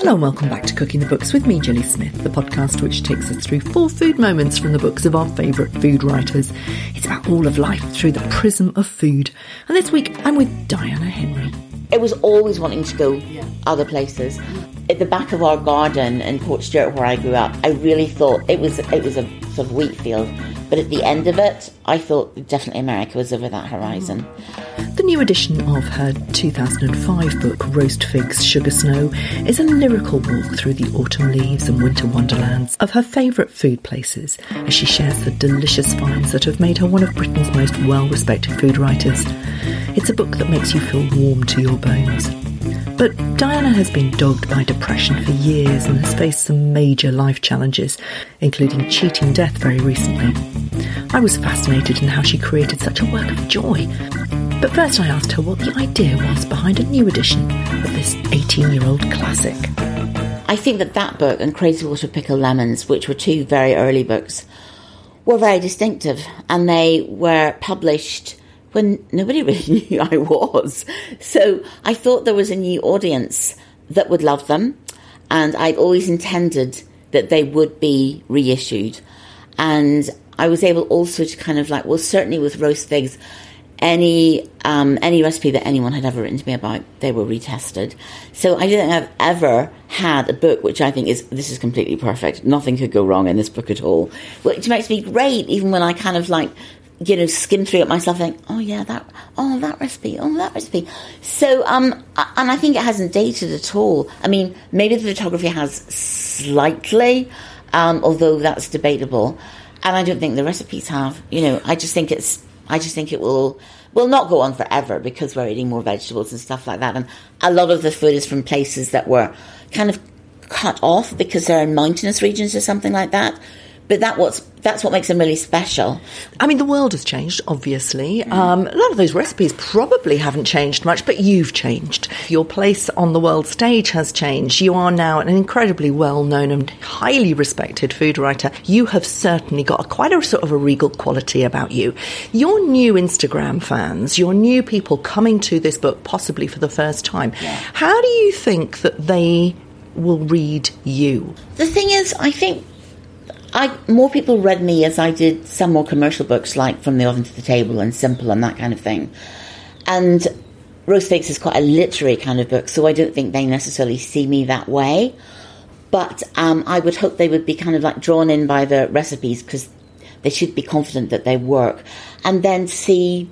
Hello and welcome back to Cooking the Books with me, Gilly Smith, the podcast which takes us through four food moments from the books of our favourite food writers. It's about all of life through the prism of food. And this week I'm with Diana Henry. It was always wanting to go yeah. other places. At the back of our garden in Portstewart, where I grew up, I really thought it was it was a sort of wheat field but at the end of it, I thought definitely America was over that horizon. Mm. The new edition of her 2005 book, Roast Figs, Sugar Snow, is a lyrical walk through the autumn leaves and winter wonderlands of her favourite food places as she shares the delicious finds that have made her one of Britain's most well respected food writers. It's a book that makes you feel warm to your bones. But Diana has been dogged by depression for years and has faced some major life challenges, including cheating death very recently. I was fascinated in how she created such a work of joy. But first I asked her what the idea was behind a new edition of this 18 year old classic. I think that that book and Crazy Water Pickled Lemons, which were two very early books, were very distinctive and they were published when nobody really knew I was. So I thought there was a new audience that would love them, and I'd always intended that they would be reissued. And I was able also to kind of like, well, certainly with roast figs, any um, any recipe that anyone had ever written to me about, they were retested. So I don't think I've ever had a book which I think is this is completely perfect. Nothing could go wrong in this book at all, which makes me great, even when I kind of like you know, skim through it myself, think, oh yeah, that, oh that recipe, oh that recipe. So, um, and I think it hasn't dated at all. I mean, maybe the photography has slightly, um, although that's debatable. And I don't think the recipes have. You know, I just think it's, I just think it will, will not go on forever because we're eating more vegetables and stuff like that. And a lot of the food is from places that were kind of cut off because they're in mountainous regions or something like that but that what's that's what makes them really special. I mean, the world has changed, obviously. Mm. Um, a lot of those recipes probably haven't changed much, but you've changed. Your place on the world stage has changed. You are now an incredibly well known and highly respected food writer. You have certainly got a, quite a sort of a regal quality about you. Your new Instagram fans, your new people coming to this book possibly for the first time, yeah. how do you think that they will read you? The thing is, I think I more people read me as I did some more commercial books like From the Oven to the Table and Simple and that kind of thing. And Roast Figs is quite a literary kind of book, so I don't think they necessarily see me that way. But um, I would hope they would be kind of like drawn in by the recipes because they should be confident that they work. And then see,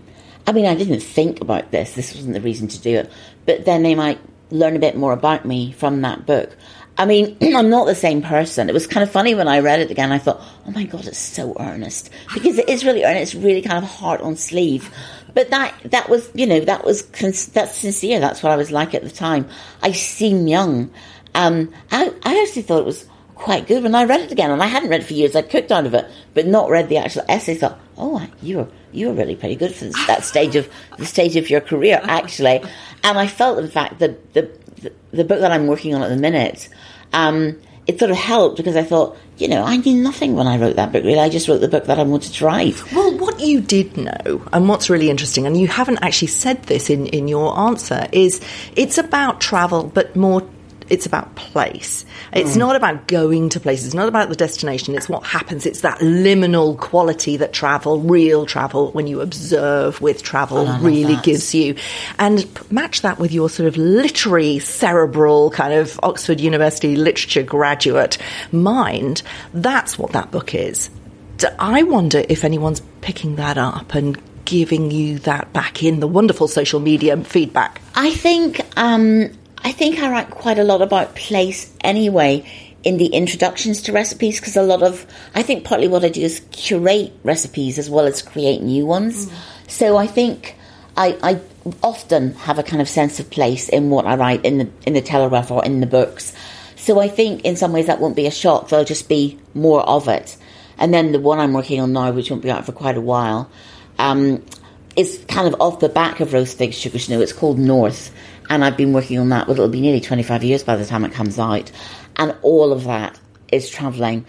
I mean, I didn't think about this, this wasn't the reason to do it, but then they might learn a bit more about me from that book. I mean, I'm not the same person. It was kind of funny when I read it again. I thought, oh my God, it's so earnest. Because it is really earnest. It's really kind of heart on sleeve. But that, that was, you know, that was, that's sincere. That's what I was like at the time. I seem young. Um, I, I actually thought it was quite good when I read it again. And I hadn't read it for years. I'd cooked out of it, but not read the actual essay. Thought, oh, you were, you were really pretty good for that stage of, the stage of your career, actually. And I felt, in fact, that the, the, book that I'm working on at the minute, um, it sort of helped because I thought, you know, I knew nothing when I wrote that book, really. I just wrote the book that I wanted to write. Well, what you did know, and what's really interesting, and you haven't actually said this in, in your answer, is it's about travel, but more it's about place. It's mm. not about going to places. It's not about the destination. It's what happens. It's that liminal quality that travel, real travel, when you observe with travel, really that. gives you. And match that with your sort of literary, cerebral kind of Oxford University literature graduate mind. That's what that book is. I wonder if anyone's picking that up and giving you that back in the wonderful social media feedback? I think um, I think I write quite a lot about place anyway in the introductions to recipes because a lot of I think partly what I do is curate recipes as well as create new ones. Mm. So I think I, I often have a kind of sense of place in what I write in the in the telegraph or in the books. So I think in some ways that won't be a shock. There'll just be more of it. And then the one I'm working on now, which won't be out for quite a while, um, is kind of off the back of roast figs sugar snow. It's called North, and I've been working on that. Well, it'll be nearly 25 years by the time it comes out. And all of that is travelling.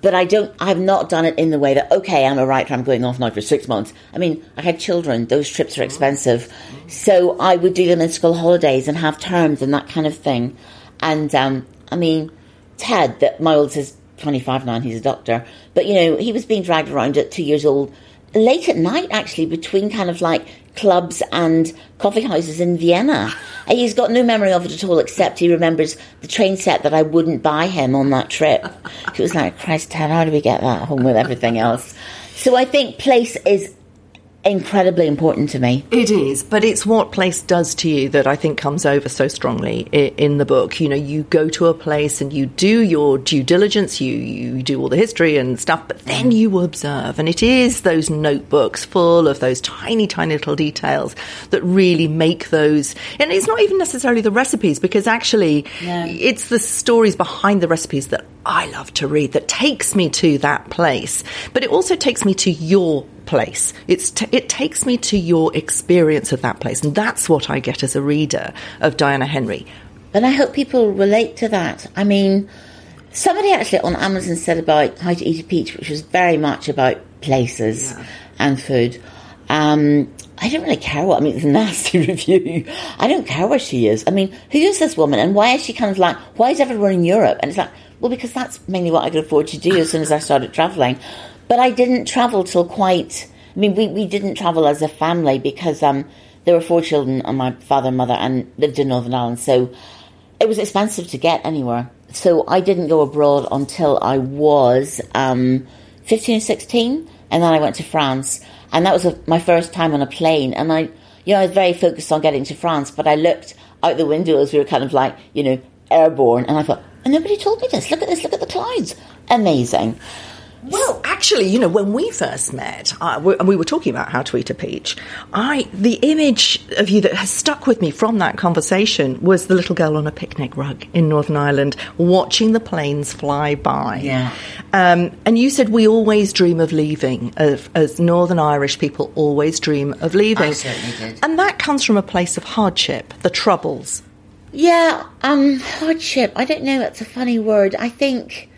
But I don't, I've not done it in the way that, okay, I'm a writer, I'm going off now for six months. I mean, I had children, those trips are expensive. So I would do them in school holidays and have terms and that kind of thing. And, um, I mean, Ted, that my oldest is 25 now he's a doctor, but you know, he was being dragged around at two years old late at night actually between kind of like clubs and coffee houses in Vienna. He's got no memory of it at all, except he remembers the train set that I wouldn't buy him on that trip. It was like, Christ, how do we get that home with everything else? So I think place is incredibly important to me. It is, but it's what place does to you that I think comes over so strongly in the book. You know, you go to a place and you do your due diligence, you, you do all the history and stuff, but then you observe. And it is those notebooks full of those tiny, tiny little details that really make those. And it's not even necessarily the recipes, because actually yeah. it's the stories behind the recipes that I love to read that takes me to that place. But it also takes me to your place. It's t- it takes me to your experience of that place, and that's what I get as a reader of Diana Henry. And I hope people relate to that. I mean, somebody actually on Amazon said about How to Eat a Peach, which was very much about places yeah. and food. Um, I don't really care what, I mean, it's a nasty review. I don't care where she is. I mean, who is this woman and why is she kind of like, why is everyone in Europe? And it's like, well, because that's mainly what I could afford to do as soon as I started traveling. But I didn't travel till quite. I mean, we, we didn't travel as a family because um, there were four children and my father and mother and lived in Northern Ireland. So it was expensive to get anywhere. So I didn't go abroad until I was um, 15 or 16. And then I went to France. And that was a, my first time on a plane. And I, you know, I was very focused on getting to France, but I looked out the window as we were kind of like, you know, airborne. And I thought, and nobody told me this. Look at this. Look at the clouds. Amazing. Well, actually, you know, when we first met, uh, we, and we were talking about how to eat a peach, I the image of you that has stuck with me from that conversation was the little girl on a picnic rug in Northern Ireland, watching the planes fly by. Yeah. Um, and you said we always dream of leaving, of, as Northern Irish people always dream of leaving. I certainly did. And that comes from a place of hardship, the troubles. Yeah, um, hardship. I don't know. That's a funny word. I think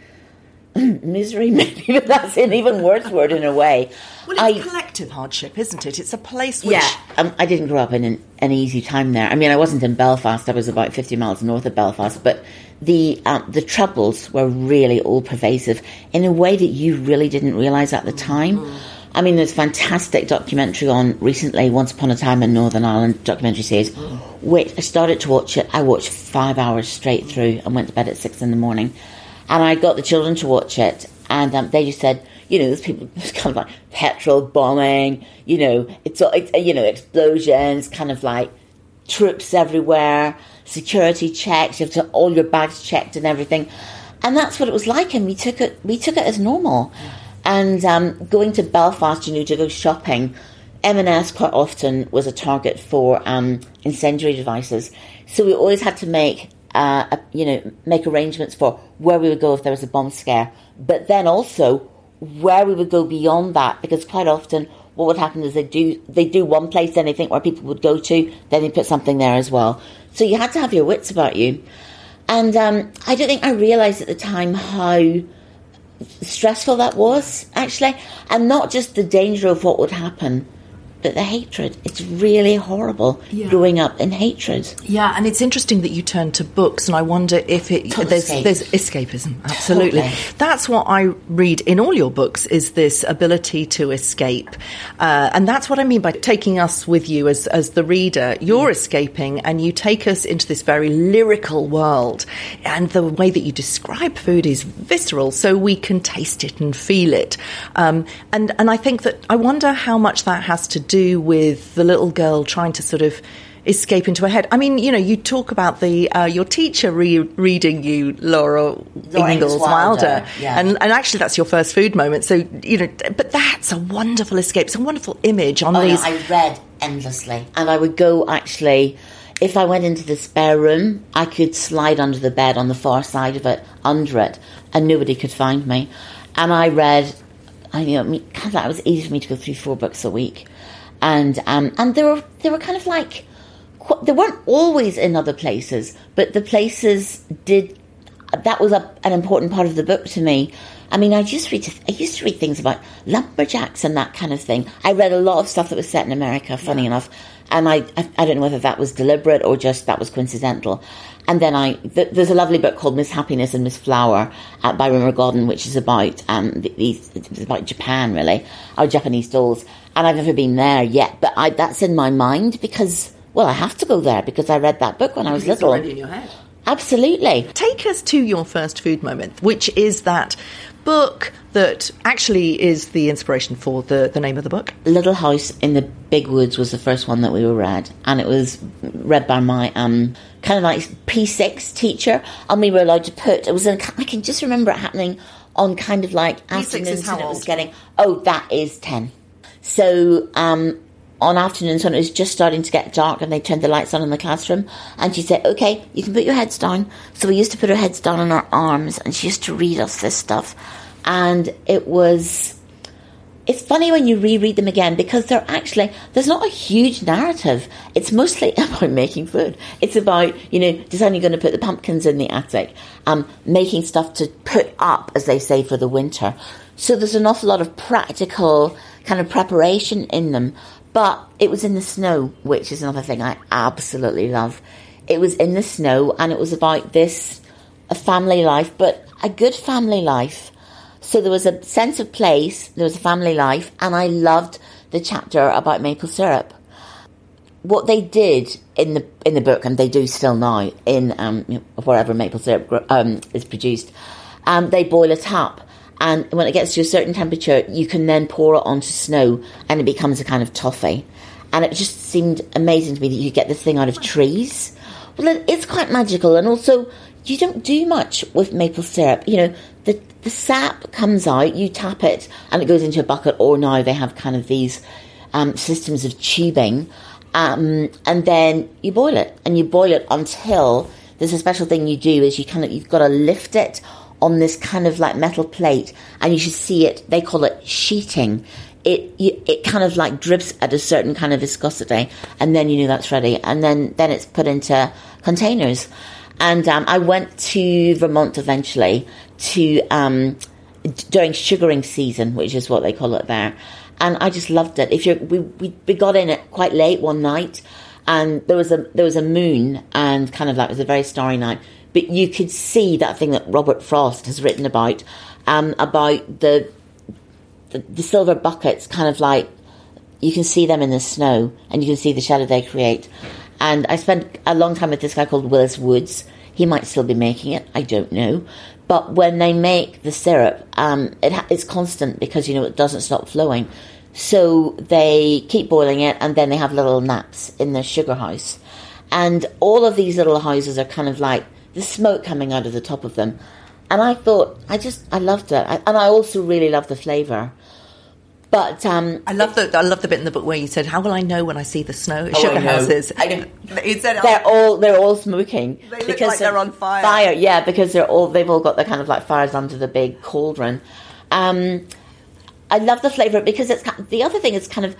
misery, maybe that's an even worse word in a way. Well, it's I, collective hardship, isn't it? It's a place which. Yeah, um, I didn't grow up in an, an, easy time there. I mean, I wasn't in Belfast, I was about 50 miles north of Belfast, but the, um, the troubles were really all pervasive in a way that you really didn't realise at the time. Mm. I mean, there's a fantastic documentary on recently, Once Upon a Time in Northern Ireland documentary series, mm. which I started to watch it. I watched five hours straight through and went to bed at six in the morning and I got the children to watch it, and um, they just said, you know, there's people it's kind of like petrol bombing, you know, it's, it's you know explosions, kind of like troops everywhere, security checks, you have to all your bags checked and everything, and that's what it was like, and we took it we took it as normal, and um, going to Belfast, you know, to go shopping. M&S quite often was a target for um, incendiary devices, so we always had to make uh, you know, make arrangements for where we would go if there was a bomb scare, but then also where we would go beyond that, because quite often what would happen is they do they do one place, then they think where people would go to, then they put something there as well. So you had to have your wits about you, and um, I don't think I realised at the time how stressful that was actually, and not just the danger of what would happen, but the hatred. It's really horrible yeah. growing up in hatred. Yeah, and it's interesting that you turn to books, and I wonder if it there's, escape. there's escapism. Absolutely, totally. that's what I read in all your books is this ability to escape, uh, and that's what I mean by taking us with you as as the reader. You're mm. escaping, and you take us into this very lyrical world, and the way that you describe food is visceral, so we can taste it and feel it. Um, and and I think that I wonder how much that has to do do with the little girl trying to sort of escape into her head. I mean, you know, you talk about the uh, your teacher re- reading you Laura, Laura Ingalls Wilder, Wilder yeah. and and actually that's your first food moment. So you know, but that's a wonderful escape. It's a wonderful image on oh, these. No, I read endlessly, and I would go actually. If I went into the spare room, I could slide under the bed on the far side of it, under it, and nobody could find me. And I read, I you know, it was easy for me to go through four books a week and um, and they were they were kind of like they weren't always in other places, but the places did. That was a, an important part of the book to me. I mean, I used to read I used to read things about lumberjacks and that kind of thing. I read a lot of stuff that was set in America. Funny yeah. enough, and I, I, I don't know whether that was deliberate or just that was coincidental. And then I, th- there's a lovely book called Miss Happiness and Miss Flower uh, by Rumer Godden, which is about um, these, it's about Japan really, our Japanese dolls. And I've never been there yet, but I, that's in my mind because, well, I have to go there because I read that book when I was it's little. already in your head. Absolutely. Take us to your first food moment, which is that book that actually is the inspiration for the, the name of the book. Little House in the Big Woods was the first one that we were read, and it was read by my um, kind of like P6 teacher, and we were allowed to put, it was, in, I can just remember it happening on kind of like afternoons and it was getting, oh, that is 10. So, um, on afternoons when it was just starting to get dark and they turned the lights on in the classroom and she said, okay, you can put your heads down. So we used to put our heads down on our arms and she used to read us this stuff. And it was, it's funny when you reread them again because they're actually, there's not a huge narrative. It's mostly about making food. It's about, you know, deciding you're going to put the pumpkins in the attic, um, making stuff to put up, as they say, for the winter. So there's an awful lot of practical kind of preparation in them. But it was in the snow, which is another thing I absolutely love. It was in the snow and it was about this, a family life, but a good family life. So there was a sense of place, there was a family life, and I loved the chapter about maple syrup. What they did in the in the book, and they do still now in um, wherever maple syrup um, is produced, um, they boil it up, and when it gets to a certain temperature, you can then pour it onto snow, and it becomes a kind of toffee. And it just seemed amazing to me that you get this thing out of trees. Well, it's quite magical, and also you don't do much with maple syrup. You know, the the sap comes out, you tap it, and it goes into a bucket. Or now they have kind of these um, systems of tubing, um, and then you boil it, and you boil it until there's a special thing you do is you kind of you've got to lift it on this kind of like metal plate, and you should see it. They call it sheeting. It you, it kind of like drips at a certain kind of viscosity, and then you know that's ready, and then then it's put into containers. And um, I went to Vermont eventually to um, during sugaring season, which is what they call it there. And I just loved it. If you we, we we got in it quite late one night, and there was a there was a moon, and kind of like it was a very starry night. But you could see that thing that Robert Frost has written about, um, about the, the the silver buckets, kind of like you can see them in the snow, and you can see the shadow they create. And I spent a long time with this guy called Willis Woods. He might still be making it. I don't know. But when they make the syrup, um, it it's constant because you know it doesn't stop flowing. So they keep boiling it, and then they have little naps in the sugar house. And all of these little houses are kind of like the smoke coming out of the top of them. And I thought, I just, I loved it, I, and I also really love the flavour. But um, I love the I love the bit in the book where you said, "How will I know when I see the snow?" Oh, Sugar houses. Said, they're all they're all smoking They look like they're on fire. Fire, yeah, because they're all they've all got the kind of like fires under the big cauldron. Um, I love the flavour because it's the other thing is kind of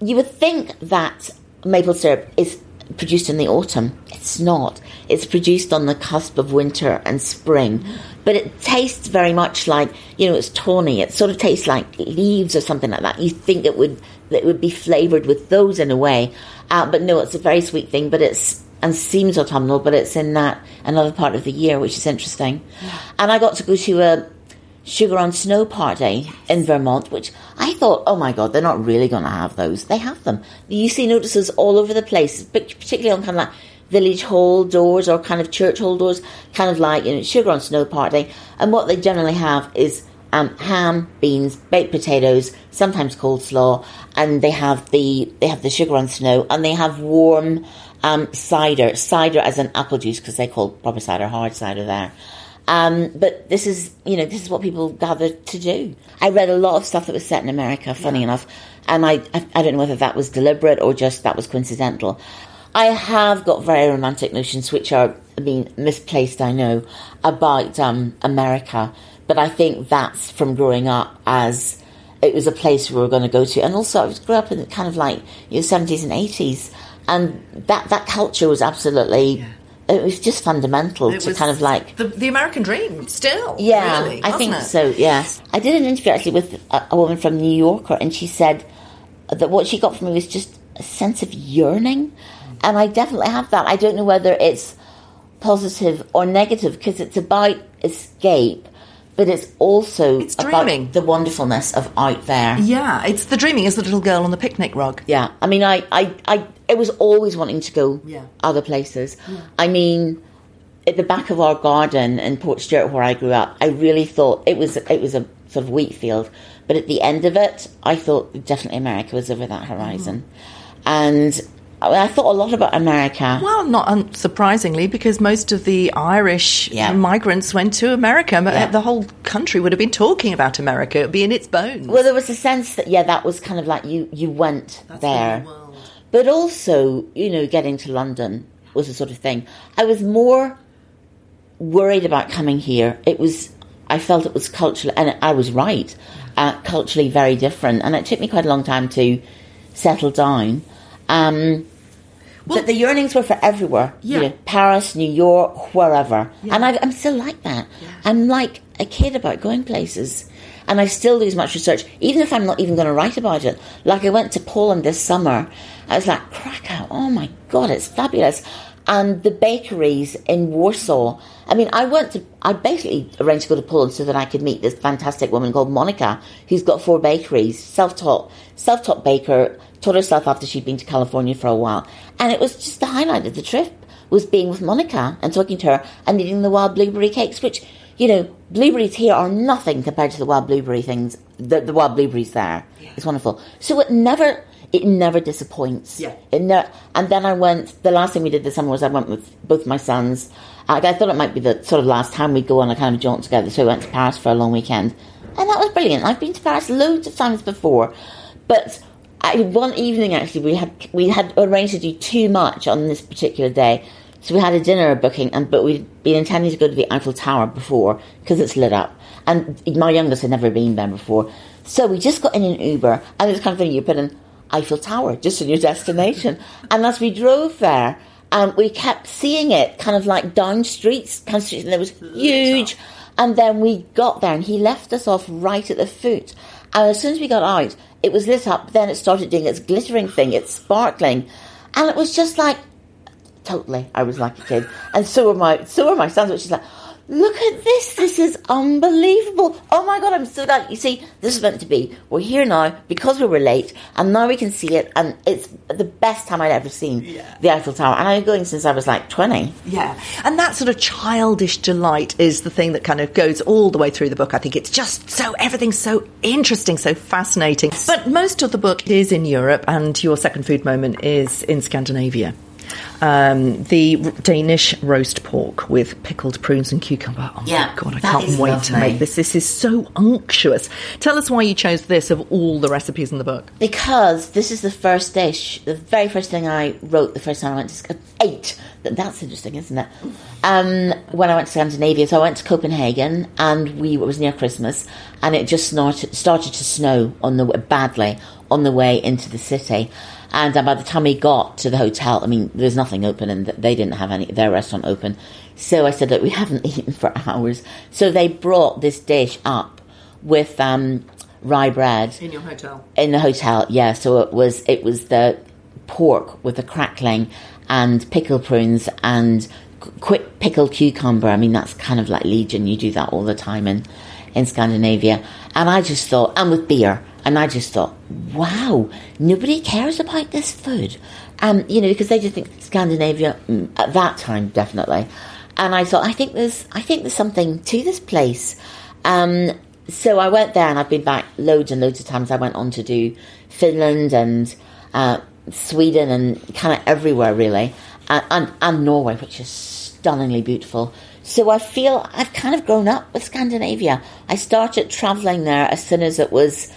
you would think that maple syrup is produced in the autumn. It's not. It's produced on the cusp of winter and spring. But it tastes very much like, you know, it's tawny. It sort of tastes like leaves or something like that. You think it would it would be flavoured with those in a way. Uh, but no, it's a very sweet thing, but it's and seems autumnal, but it's in that another part of the year, which is interesting. And I got to go to a sugar on snow party in Vermont, which I thought, oh my god, they're not really going to have those. They have them. You see notices all over the place, particularly on kind of like village hall doors or kind of church hall doors, kind of like you know sugar on snow party. And what they generally have is um, ham, beans, baked potatoes, sometimes coleslaw, and they have the they have the sugar on snow, and they have warm um, cider, cider as an apple juice because they call proper cider hard cider there. Um, but this is, you know, this is what people gather to do. I read a lot of stuff that was set in America, funny enough, and I, I, I don't know whether that was deliberate or just that was coincidental. I have got very romantic notions, which are, I mean, misplaced, I know, about um, America, but I think that's from growing up as it was a place we were going to go to, and also I was grew up in kind of like you know seventies and eighties, and that that culture was absolutely. It was just fundamental It to kind of like the, the American dream. Still, yeah, really, I think it? so. Yes, I did an interview actually with a, a woman from New Yorker, and she said that what she got from me was just a sense of yearning, and I definitely have that. I don't know whether it's positive or negative because it's about escape, but it's also It's about the wonderfulness of out there. Yeah, it's the dreaming is the little girl on the picnic rug. Yeah, I mean, I, I, I, it was always wanting to go Yeah. other places. I mean, at the back of our garden in Portstewart, where I grew up, I really thought it was it was a sort of wheat field, but at the end of it, I thought definitely America was over that horizon, mm-hmm. and I, I thought a lot about America. Well, not unsurprisingly, because most of the Irish Yeah. migrants went to America. Yeah. The whole country would have been talking about America. It would be in its bones. Well, there was a sense that yeah, that was kind of like you you went That's there. the. But also, you know, getting to London was the sort of thing. I was more worried about coming here. It was, I felt it was culturally, and I was right, uh, culturally very different. And it took me quite a long time to settle down. Um, but the yearnings were for everywhere. Yeah. You know, Paris, New York, wherever. And I, I'm still like that. I'm like a kid about going places. And I still do as much research, even if I'm not even going to write about it. Like I went to Poland this summer. I was like, Krakow, oh my God, it's fabulous. And the bakeries in Warsaw. I mean, I went to, I basically arranged to go to Poland so that I could meet this fantastic woman called Monica, who's got four bakeries, self-taught, self-taught baker, taught herself after she'd been to California for a while. And it was just the highlight of the trip was being with Monica and talking to her and eating the wild blueberry cakes, which, you know, blueberries here are nothing compared to the wild blueberry things, the, the wild blueberries there. It's wonderful. So it never, it never disappoints. Yeah. It ne- and then I went, the last thing we did this summer was I went with both my sons. Uh, I thought it might be the sort of last time we'd go on a kind of jaunt together, so we went to Paris for a long weekend. And that was brilliant. I've been to Paris loads of times before. But I, one evening actually we had we had arranged to do too much on this particular day. So we had a dinner booking, and but we'd been intending to go to the Eiffel Tower before because it's lit up, and my youngest had never been there before. So we just got in an Uber, and it was kind of funny. You put in Eiffel Tower just in your destination, and as we drove there, um, we kept seeing it kind of like down streets, kind of streets, and it was huge. And then we got there, and he left us off right at the foot. And as soon as we got out, it was lit up. Then it started doing its glittering thing, its sparkling, and it was just like totally. I was like a kid, and so were my so were my sons. Which is like, look at this. This is unbelievable. Oh my god, I'm so glad. You see, this is meant to be. We're here now because we were late, and now we can see it, and it's the best time I'd ever seen the Eiffel Tower. And I've been going since I was like twenty. Yeah, and that sort of childish delight is the thing that kind of goes all the way through the book. I think it's just so everything's so interesting, so fascinating. But most of the book is in Europe, and your second food moment is in Scandinavia. Um, the Danish roast pork with pickled prunes and cucumber. Oh Yeah, my god, I can't wait to make this. This is so unctuous. Tell us why you chose this of all the recipes in the book. Because this is the first dish, the very first thing I wrote the first time I went to ate. That's interesting, isn't it? Um, when I went to Scandinavia, so I went to Copenhagen, and we it was near Christmas, and it just started started to snow on the badly on the way into the city. And uh, by the time we got to the hotel, I mean, there's nothing open, and they didn't have any their restaurant open. So I said, "Look, we haven't eaten for hours." So they brought this dish up with um, rye bread In your hotel. in the hotel, yeah. So it was it was the pork with the crackling and pickled prunes and quick pickled cucumber. I mean, that's kind of like Legion. You do that all the time in in Scandinavia. And I just thought, and with beer, and I just thought, wow, nobody cares about this food. Um, you know, because they just think Scandinavia mm, at that time definitely. And I thought, I think there's, I think there's something to this place. Um, so I went there, and I've been back loads and loads of times. I went on to do Finland and uh, Sweden and kind of everywhere really, and, and and Norway, which is stunningly beautiful. So I feel I've kind of grown up with Scandinavia. I started traveling there as soon as it was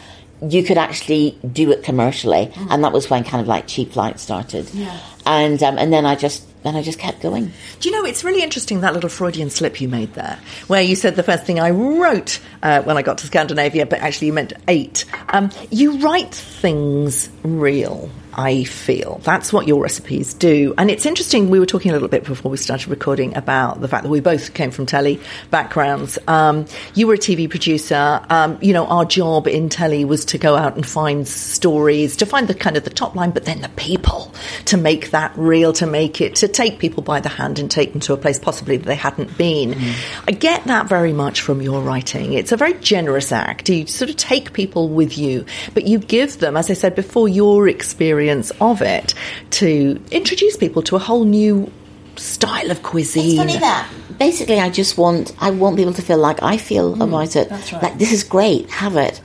you could actually do it commercially, and that was when kind of like cheap flights started. Yeah. And um, and then I just then I just kept going. Do you know, it's really interesting that little Freudian slip you made there, where you said the first thing I wrote uh, when I got to Scandinavia, but actually you meant eight. Um, you write things real. I feel. That's what your recipes do. And it's interesting, we were talking a little bit before we started recording about the fact that we both came from telly backgrounds. Um, you were a TV producer. Um, you know, our job in telly was to go out and find stories, to find the kind of the top line, but then the people, to make that real, to make it, to take people by the hand and take them to a place possibly that they hadn't been. Mm. I get that very much from your writing. It's a very generous act. You sort of take people with you, but you give them, as I said before, your experience of it to introduce people to a whole new style of cuisine. It's funny that basically I just want I want people to feel like I feel mm, about it. Right. Like this is great, have it.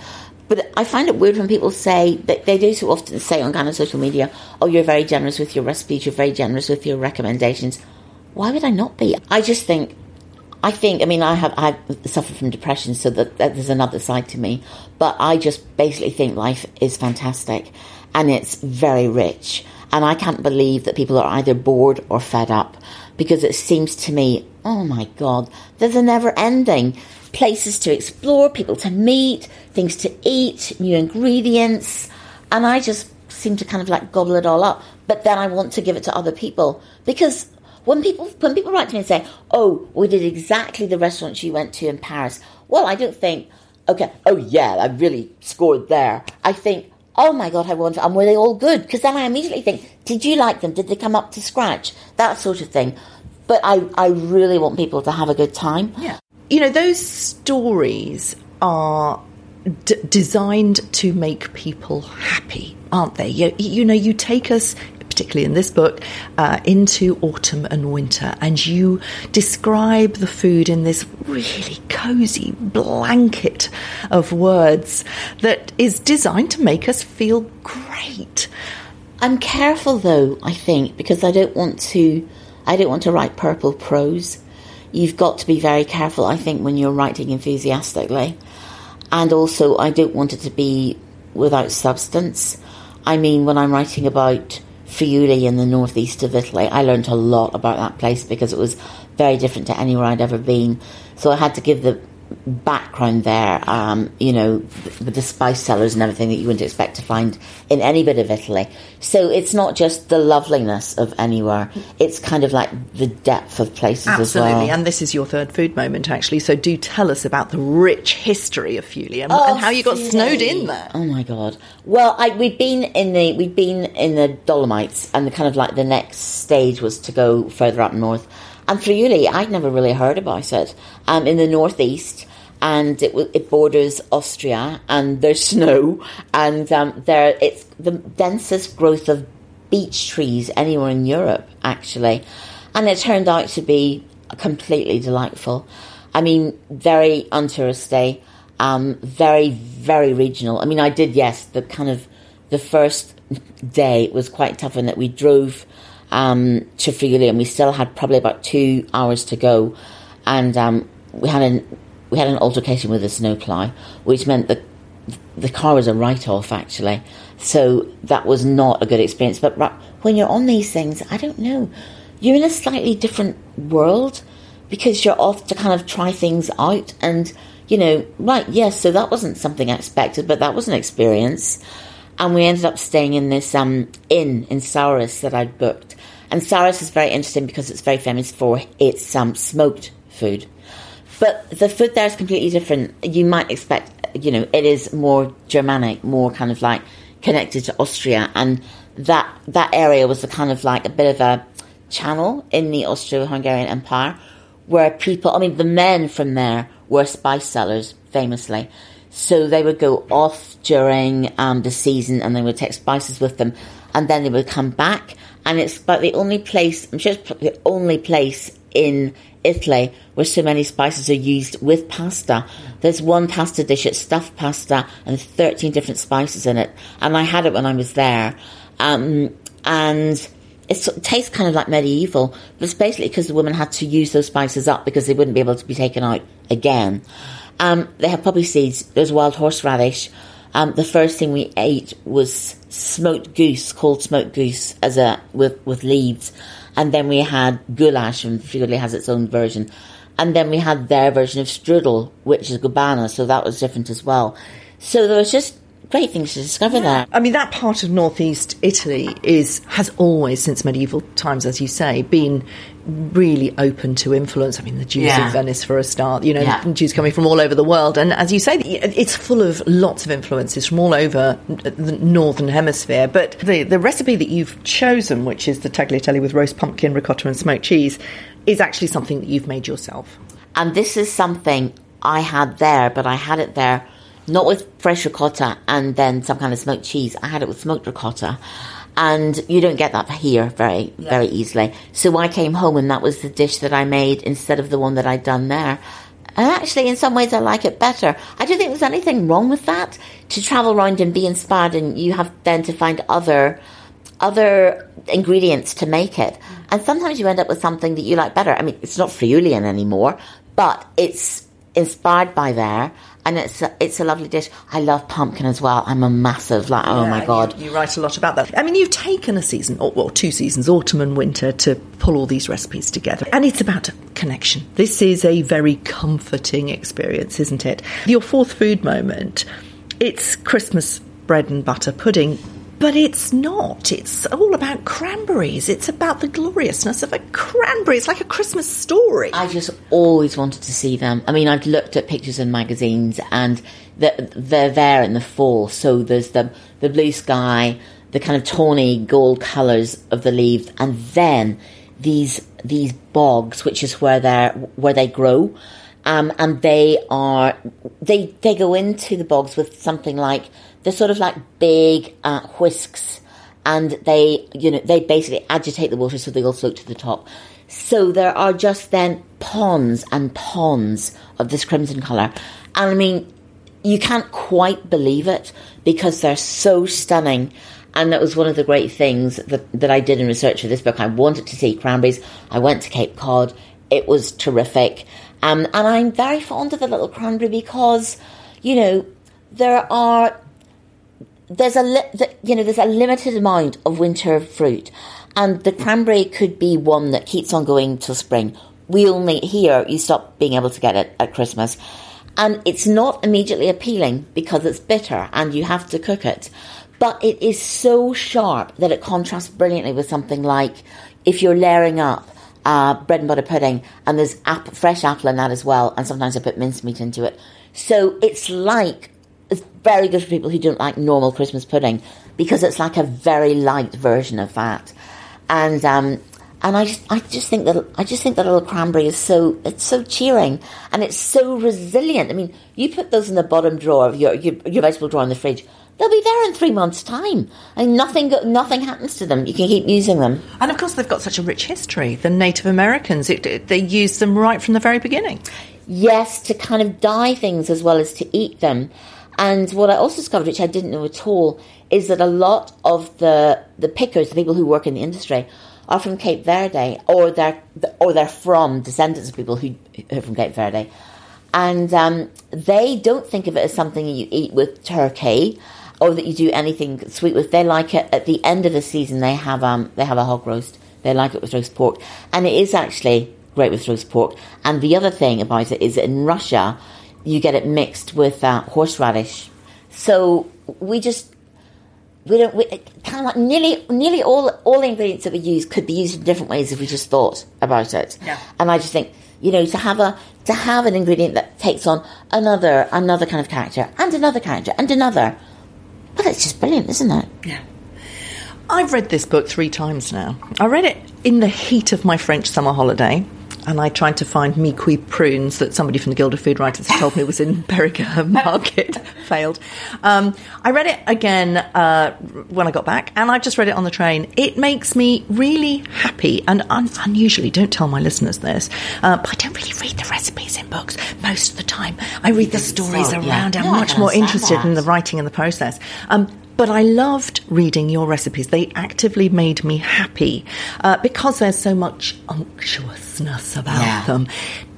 But I find it weird when people say that they do so often say on kind of social media, "Oh, you're very generous with your recipes. You're very generous with your recommendations." Why would I not be? I just think I think, I mean, I have I suffer from depression, so that, that, there's another side to me. But I just basically think life is fantastic, and it's very rich. And I can't believe that people are either bored or fed up, because it seems to me, oh my god, there's a never ending places to explore, people to meet, things to eat, new ingredients, and I just seem to kind of like gobble it all up. But then I want to give it to other people because when people when people write to me and say, "Oh, we did exactly the restaurant you went to in Paris," well, I don't think, "Okay, oh yeah, I really scored there." I think, "Oh my god, I wonder, and were they all good?" Because then I immediately think, "Did you like them? Did they come up to scratch?" That sort of thing. But I, I really want people to have a good time. Yeah, you know, those stories are D- designed to make people happy, aren't they? You, you, know, you take us particularly in this book, uh, into autumn and winter. And you describe the food in this really cozy blanket of words that is designed to make us feel great. I'm careful though, I think, because I don't want to I don't want to write purple prose. You've got to be very careful, I think, when you're writing enthusiastically. And also I don't want it to be without substance. I mean, when I'm writing about Friuli in the northeast of Italy. I learned a lot about that place because it was very different to anywhere I'd ever been. So I had to give the background there, um, you know, with the spice cellars and everything that you wouldn't expect to find in any bit of Italy. So it's not just the loveliness of anywhere, it's kind of like the depth of places Absolutely. Well. And this is your third food moment, actually. So do tell us about the rich history of Friuli and, oh, and how you got Friuli. snowed in there. Oh my God. Well, I, we'd been in the, we'd been in the Dolomites and the kind of like the next stage was to go further up north. And Friuli, I'd never really heard about it. Um, in the northeast, and it, it borders Austria, and there's snow, and um, there it's the densest growth of beech trees anywhere in Europe, actually, and it turned out to be completely delightful. I mean, very untouristy, um, very very regional. I mean, I did yes, the kind of the first day was quite tough in that we drove um, to Friuli and we still had probably about two hours to go, and um, we had an we had an altercation with a snowplow, which meant that the car was a write off actually. So that was not a good experience. But when you're on these things, I don't know, you're in a slightly different world because you're off to kind of try things out and you know, right, yes, so that wasn't something I expected, but that was an experience. And we ended up staying in this um, inn in Sauris that I'd booked. And Sauris is very interesting because it's very famous for its um, smoked food. But the food there is completely different. You might expect, you know, it is more Germanic, more kind of like connected to Austria, and that that area was a kind of like a bit of a channel in the Austro-Hungarian Empire, where people, I mean, the men from there were spice sellers, famously. So they would go off during um, the season and they would take spices with them, and then they would come back. And it's about the only place, I'm sure it's the only place in Italy where so many spices are used with pasta. There's one pasta dish, it's stuffed pasta and 13 different spices in it. And I had it when I was there. Um, and it tastes kind of like medieval, but it's basically because the women had to use those spices up because they wouldn't be able to be taken out again. Um, they have poppy seeds, there's wild horseradish. Um, the first thing we ate was smoked goose, called smoked goose, as a with with leaves and then we had goulash, and Friuli has its own version. And then we had their version of strudel, which is gubana, so that was different as well. So there was just great things to discover there. I mean, that part of northeast Italy is has always, since medieval times, as you say, been really open to influence. I mean, the Jews Yeah. of Venice for a start. You know, Yeah. Jews coming from all over the world, and as you say, it's full of lots of influences from all over the northern hemisphere. But the the recipe that you've chosen, which is the tagliatelle with roast pumpkin, ricotta, and smoked cheese, is actually something that you've made yourself. And this is something I had there, but I had it there not with fresh ricotta and then some kind of smoked cheese. I had it with smoked ricotta. And you don't get that here very, very easily. So I came home and that was the dish that I made instead of the one that I'd done there. And actually, in some ways, I like it better. I don't think there's anything wrong with that. To travel around and be inspired, and you have then to find other other ingredients to make it. Mm. And sometimes you end up with something that you like better. I mean, it's not Friulian anymore, but it's inspired by there. And it's a, it's a lovely dish. I love pumpkin as well. I'm a massive like. Oh my god! You, you write a lot about that. I mean, you've taken a season, or well, two seasons, autumn and winter, to pull all these recipes together. And it's about connection. This is a very comforting experience, isn't it? Your fourth food moment, it's Christmas bread and butter pudding. But it's not. It's all about cranberries. It's about the gloriousness of a cranberry. It's like a Christmas story. I just always wanted to see them. I mean, I've looked at pictures in magazines, and they're, they're there in the fall. So there's the the blue sky, the kind of tawny gold colours of the leaves, and then these these bogs, which is where they where they grow, um, and they are they they go into the bogs with something like they're sort of like big uh, whisks and they, you know, they basically agitate the water so they all float to the top. So there are just then ponds and ponds of this crimson colour. And I mean, you can't quite believe it because they're so stunning. And that was one of the great things that, that I did in research for this book. I wanted to see cranberries. I went to Cape Cod. It was terrific. Um, and I'm very fond of the little cranberry because, you know, there are there's a li- th- you know there's a limited amount of winter fruit, and the cranberry could be one that keeps on going till spring. We only here you stop being able to get it at Christmas, and it's not immediately appealing because it's bitter and you have to cook it. But it is so sharp that it contrasts brilliantly with something like if you're layering up uh, bread and butter pudding, and there's fresh apple in that as well, and sometimes I put mincemeat into it. So it's like it's very good for people who don't like normal Christmas pudding because it's like a very light version of that. And um, and I just I just think that I just think that little cranberry is so it's so cheering and it's so resilient. I mean, you put those in the bottom drawer of your your, your vegetable drawer in the fridge. They'll be there in three months' time, and nothing nothing happens to them. You can keep using them. And of course, they've got such a rich history. The Native Americans, it, it- they used them right from the very beginning. yes, to kind of dye things as well as to eat them. And what I also discovered, which I didn't know at all, is that a lot of the the pickers, the people who work in the industry, are from Cape Verde, or they're or they're from descendants of people who who are from Cape Verde, and um, they don't think of it as something you eat with turkey. Or that you do anything sweet with. They like it at the end of the season. They have um they have a hog roast. They like it with roast pork, and it is actually great with roast pork. And the other thing about it is in Russia, you get it mixed with uh, horseradish. So we just we don't we, kind of like nearly nearly all all the ingredients that we use could be used in different ways if we just thought about it. Yeah. And I just think you know to have a to have an ingredient that takes on another another kind of character and another character and another. Well, it's just brilliant, isn't it? Yeah. I've read this book three times now. I read it in the heat of my French summer holiday, and I tried to find mi-cuit prunes that somebody from the Guild of Food Writers had told me was in Berwick Market. Failed. Um, I read it again uh, when I got back, and I just read it on the train. It makes me really happy, and un- unusually, don't tell my listeners this, uh, but I don't really read the recipes in books most of the time. I read the stories So, yeah. around. I'm No, much more interested in the writing and the process. Um, but I loved reading your recipes. They actively made me happy uh, because there's so much unctuousness about Yeah. them.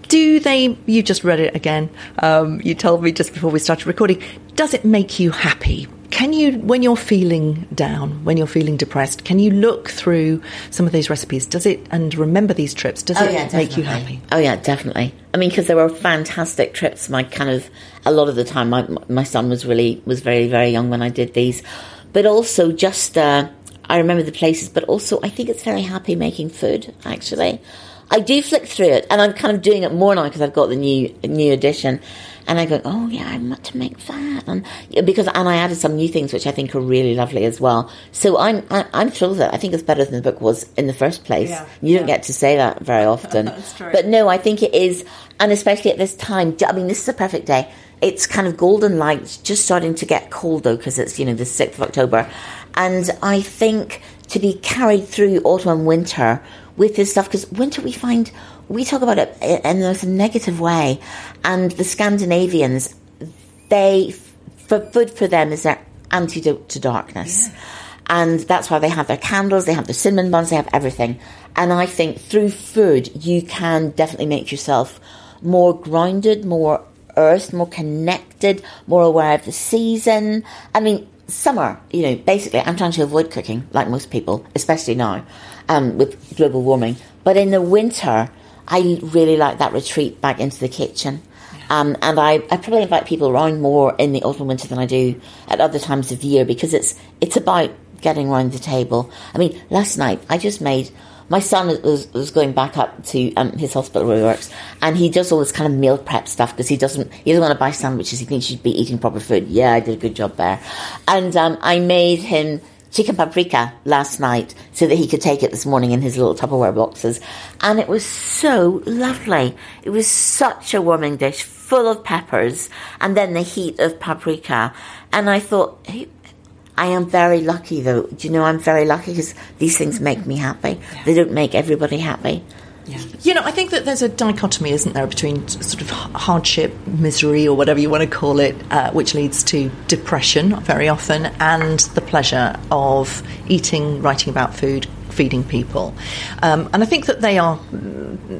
Do they? You just read it again. Um, you told me just before we started recording. Does it make you happy? Can you, when you're feeling down, when you're feeling depressed, can you look through some of these recipes? Does it, and remember these trips, does Oh, it yeah, make you happy? Oh yeah, definitely. I mean, because there were fantastic trips. My kind of a lot of the time, my my son was really was very very young when I did these, but also just uh, I remember the places. But also, I think it's very happy making food. Actually, I do flick through it, and I'm kind of doing it more now because I've got the new new edition. And I go, oh yeah, I want to make that, and because and I added some new things which I think are really lovely as well. So I'm I, I'm thrilled that. I think it's better than the book was in the first place. Yeah, you don't yeah. get to say that very often. But no, I think it is, and especially at this time. I mean, this is a perfect day. It's kind of golden light, just starting to get cold though, because it's you know the sixth of October, and I think to be carried through autumn and winter with this stuff because winter we find we talk about it in a negative way, and the Scandinavians they for food for them is their antidote to darkness. And that's why they have their candles, they have their cinnamon buns, they have everything. And I think through food, you can definitely make yourself more grounded, more earth, more connected, more aware of the season. I mean, summer, you know, basically, I'm trying to avoid cooking, like most people, especially now um, with global warming. But in the winter, I really like that retreat back into the kitchen. Um, and I, I probably invite people around more in the autumn winter than I do at other times of the year because it's it's about getting around the table. I mean, last night I just made my son was, was going back up to um, his hospital where he works, and he does all this kind of meal prep stuff because he doesn't he doesn't want to buy sandwiches. He thinks he should be eating proper food. Yeah, I did a good job there, and um, I made him chicken paprika last night so that he could take it this morning in his little Tupperware boxes. And it was so lovely. It was such a warming dish, full of peppers, and then the heat of paprika. And I thought, hey, I am very lucky though. Do you know, I'm very lucky because these things make me happy. They don't make everybody happy. You know, I think that there's a dichotomy, isn't there, between sort of hardship, misery, or whatever you want to call it, uh, which leads to depression very often, and the pleasure of eating, writing about food, feeding people. Um, and I think that they are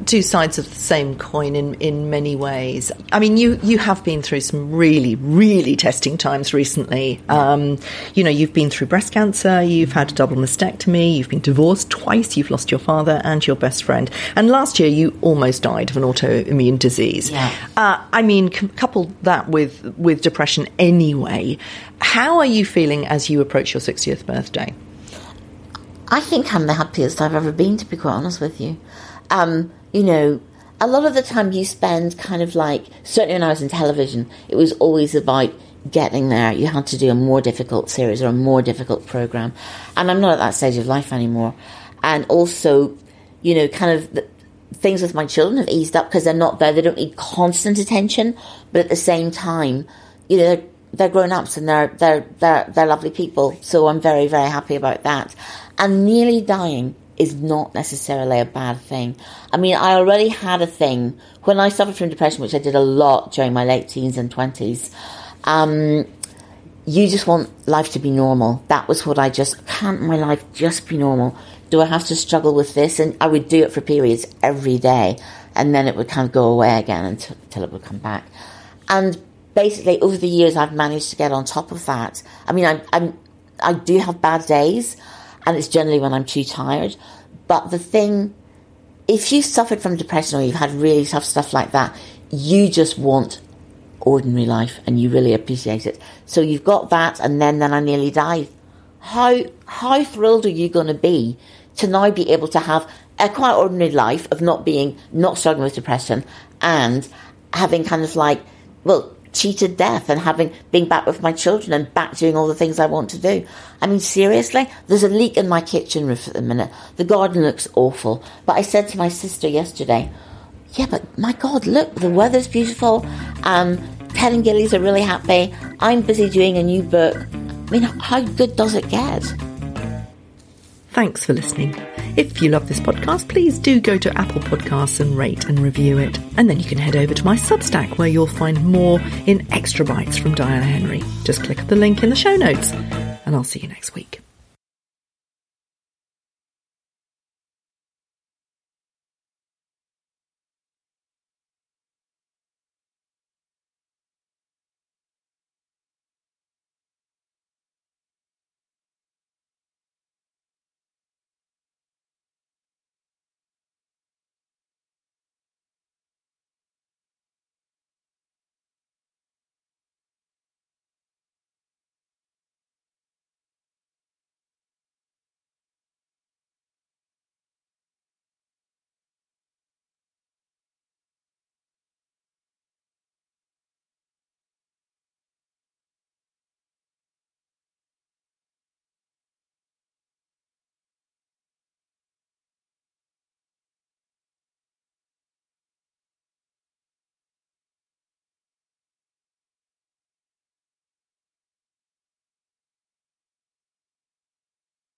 two sides of the same coin in, in many ways. I mean, you, you have been through some really, really testing times recently. Um, you know, you've been through breast cancer, you've had a double mastectomy, you've been divorced twice, you've lost your father and your best friend. And last year, you almost died of an autoimmune disease. Yeah. Uh, I mean, c- couple that with, with depression anyway. How are you feeling as you approach your 60th birthday? I think I'm the happiest I've ever been, to be quite honest with you. Um, you know, a lot of the time you spend kind of like, certainly when I was in television, it was always about getting there. You had to do a more difficult series or a more difficult program. And I'm not at that stage of life anymore. And also, you know, kind of the, things with my children have eased up because they're not there. They don't need constant attention. But at the same time, you know, they're, they're grown ups and they're, they're, they're, they're lovely people. So I'm very, very happy about that. And nearly dying is not necessarily a bad thing. I mean, I already had a thing when I suffered from depression, which I did a lot during my late teens and 20s. Um, you just want life to be normal. That was what I just can't my life just be normal. Do I have to struggle with this? And I would do it for periods every day, and then it would kind of go away again until, until it would come back. And basically, over the years, I've managed to get on top of that. I mean, I, I'm I do have bad days, and it's generally when I'm too tired. But the thing, if you've suffered from depression or you've had really tough stuff like that, you just want ordinary life and you really appreciate it. So you've got that, and then then I nearly died. How how thrilled are you going to be to now be able to have a quite ordinary life of not being not struggling with depression and having kind of like well cheated death and having being back with my children and back doing all the things I want to do. I mean seriously, there's a leak in my kitchen roof at the minute. The garden looks awful. But I said to my sister yesterday, yeah, but my God, look, the weather's beautiful. Um, Ted and Gillies are really happy. I'm busy doing a new book. I mean, how good does it get? Thanks for listening. If you love this podcast, please do go to Apple Podcasts and rate and review it. And then you can head over to my Substack where you'll find more in extra bites from Diana Henry. Just click the link in the show notes, and I'll see you next week.